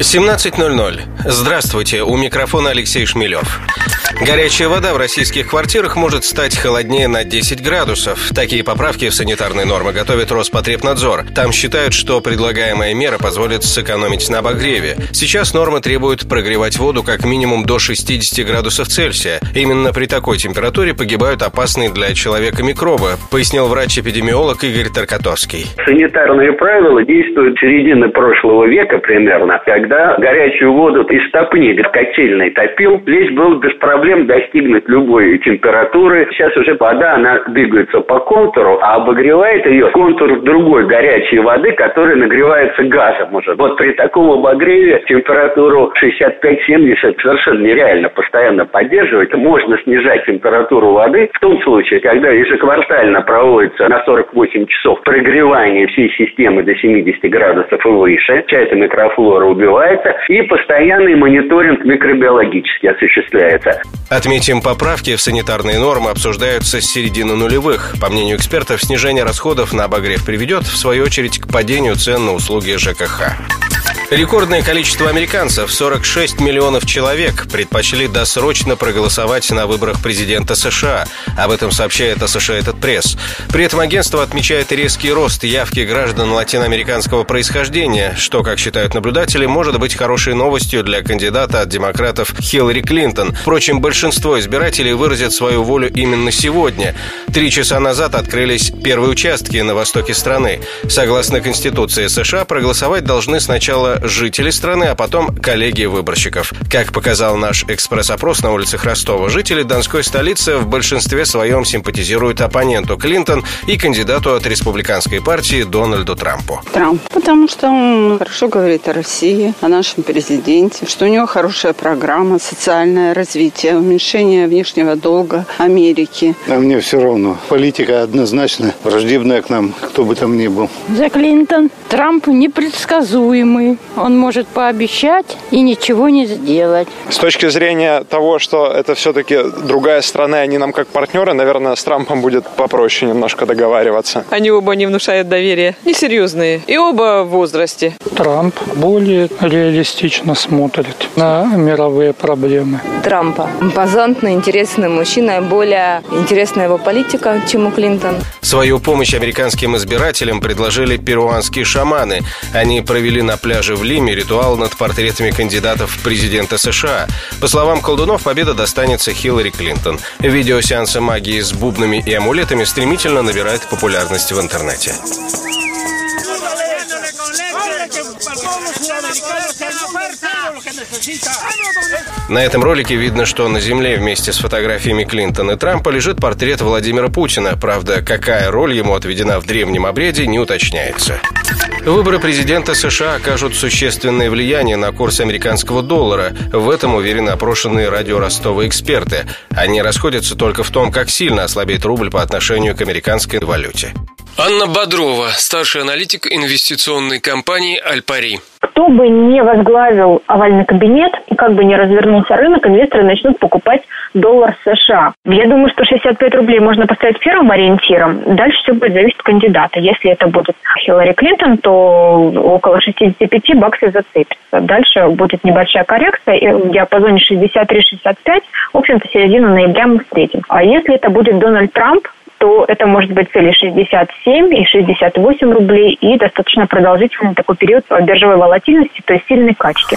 17.00. Здравствуйте, у микрофона Алексей Шмелев. Горячая вода в российских квартирах может стать холоднее на 10 градусов. Такие поправки в санитарные нормы готовит Роспотребнадзор. Там считают, что предлагаемая мера позволит сэкономить на обогреве. Сейчас нормы требуют прогревать воду как минимум до 60 градусов Цельсия. Именно при такой температуре погибают опасные для человека микробы, пояснил врач-эпидемиолог Игорь Таркатовский. Санитарные правила действуют с середины прошлого века примерно, когда горячую воду из стопни котельной топил, здесь был без проблем достигнуть любой температуры. Сейчас уже вода, она двигается по контуру, а обогревает ее контур другой горячей воды, которая нагревается газом уже. Вот при таком обогреве температуру 65-70 совершенно нереально постоянно поддерживать. Можно снижать температуру воды в том случае, когда ежеквартально проводится на 48 часов прогревание всей системы до 70 градусов и выше. Часть микрофлора убивается и постоянный мониторинг микробиологически осуществляется. Отметим, поправки в санитарные нормы обсуждаются с середины нулевых. По мнению экспертов, снижение расходов на обогрев приведет, в свою очередь, к падению цен на услуги ЖКХ. Рекордное количество американцев, 46 миллионов человек, предпочли досрочно проголосовать на выборах президента США. Об этом сообщает Associated Press. При этом агентство отмечает резкий рост явки граждан латиноамериканского происхождения, что, как считают наблюдатели, может быть хорошей новостью для кандидата от демократов Хиллари Клинтон. Впрочем, большинство избирателей выразят свою волю именно сегодня. Три часа назад открылись первые участки на востоке страны. Согласно Конституции США, проголосовать должны сначала жители страны, а потом коллеги выборщиков. Как показал наш экспресс-опрос на улицах Ростова, жители Донской столицы в большинстве своем симпатизируют оппоненту Клинтон и кандидату от республиканской партии Дональду Трампу. Трамп, потому что он хорошо говорит о России, о нашем президенте, что у него хорошая программа, социальное развитие, уменьшение внешнего долга Америки. А мне все равно. Политика однозначно враждебная к нам, кто бы там ни был. За Клинтон. Трамп непредсказуемый. Он может пообещать и ничего не сделать. С точки зрения того, что это все-таки другая страна, они нам как партнеры, наверное, с Трампом будет попроще немножко договариваться. Они оба не внушают доверия, несерьезные. И оба в возрасте. Трамп более реалистично смотрит на мировые проблемы. Трампа. Импозантный, интересный мужчина, более интересная его политика, чем у Клинтон. Свою помощь американским избирателям предложили перуанские шаманы. Они провели на пляже в Лиме ритуал над портретами кандидатов в президента США. По словам колдунов, победа достанется Хиллари Клинтон. Видеосеансы магии с бубнами и амулетами стремительно набирает популярность в интернете. На этом ролике видно, что на земле вместе с фотографиями Клинтона и Трампа лежит портрет Владимира Путина. Правда, какая роль ему отведена в древнем обреде, не уточняется. Выборы президента США окажут существенное влияние на курс американского доллара. В этом уверены опрошенные радио Ростова эксперты. Они расходятся только в том, как сильно ослабеет рубль по отношению к американской валюте. Анна Бодрова, старший аналитик инвестиционной компании «Альпари». Кто бы не возглавил овальный кабинет и как бы не развернулся рынок, инвесторы начнут покупать доллар США. Я думаю, что 65 рублей можно поставить первым ориентиром. Дальше все будет зависеть от кандидата. Если это будет Хиллари Клинтон, то около 65 баксов зацепится. Дальше будет небольшая коррекция, и в диапазоне 63-65, в общем-то, середину ноября мы встретим. А если это будет Дональд Трамп, то это может быть цели 67 и 68 рублей и достаточно продолжительный такой период биржевой волатильности, то есть сильной качки.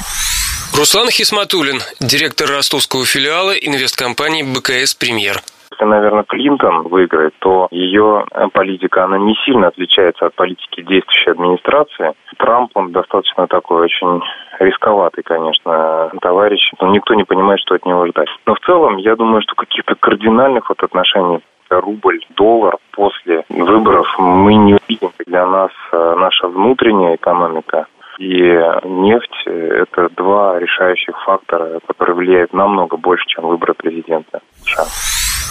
Руслан Хисматулин, директор ростовского филиала инвесткомпании БКС «Премьер». Если, наверное, Клинтон выиграет, то ее политика, она не сильно отличается от политики действующей администрации. Трамп, он достаточно такой очень рисковатый, конечно, товарищ. Но никто не понимает, что от него ждать. Но в целом, я думаю, что каких-то кардинальных вот отношений рубль, доллар после выборов мы не увидим. Для нас э, наша внутренняя экономика и нефть – это два решающих фактора, которые влияют намного больше, чем выборы президента США.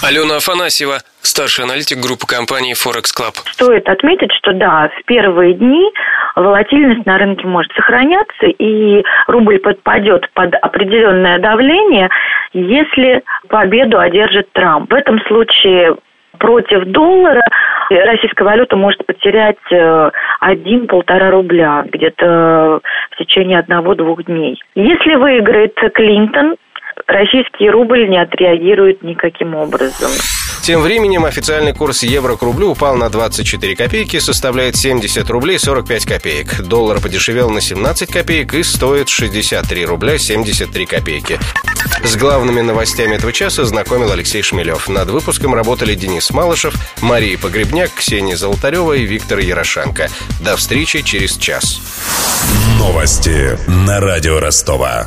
Алена Афанасьева, старший аналитик группы компании Forex Club. Стоит отметить, что да, в первые дни волатильность на рынке может сохраняться, и рубль подпадет под определенное давление, если победу одержит Трамп. В этом случае против доллара российская валюта может потерять э, один-полтора рубля где-то в течение одного-двух дней. Если выиграет Клинтон, российский рубль не отреагирует никаким образом. Тем временем официальный курс евро к рублю упал на 24 копейки, составляет 70 рублей 45 копеек. Доллар подешевел на 17 копеек и стоит 63 рубля 73 копейки. С главными новостями этого часа знакомил Алексей Шмелев. Над выпуском работали Денис Малышев, Мария Погребняк, Ксения Золотарева и Виктор Ярошенко. До встречи через час. Новости на радио Ростова.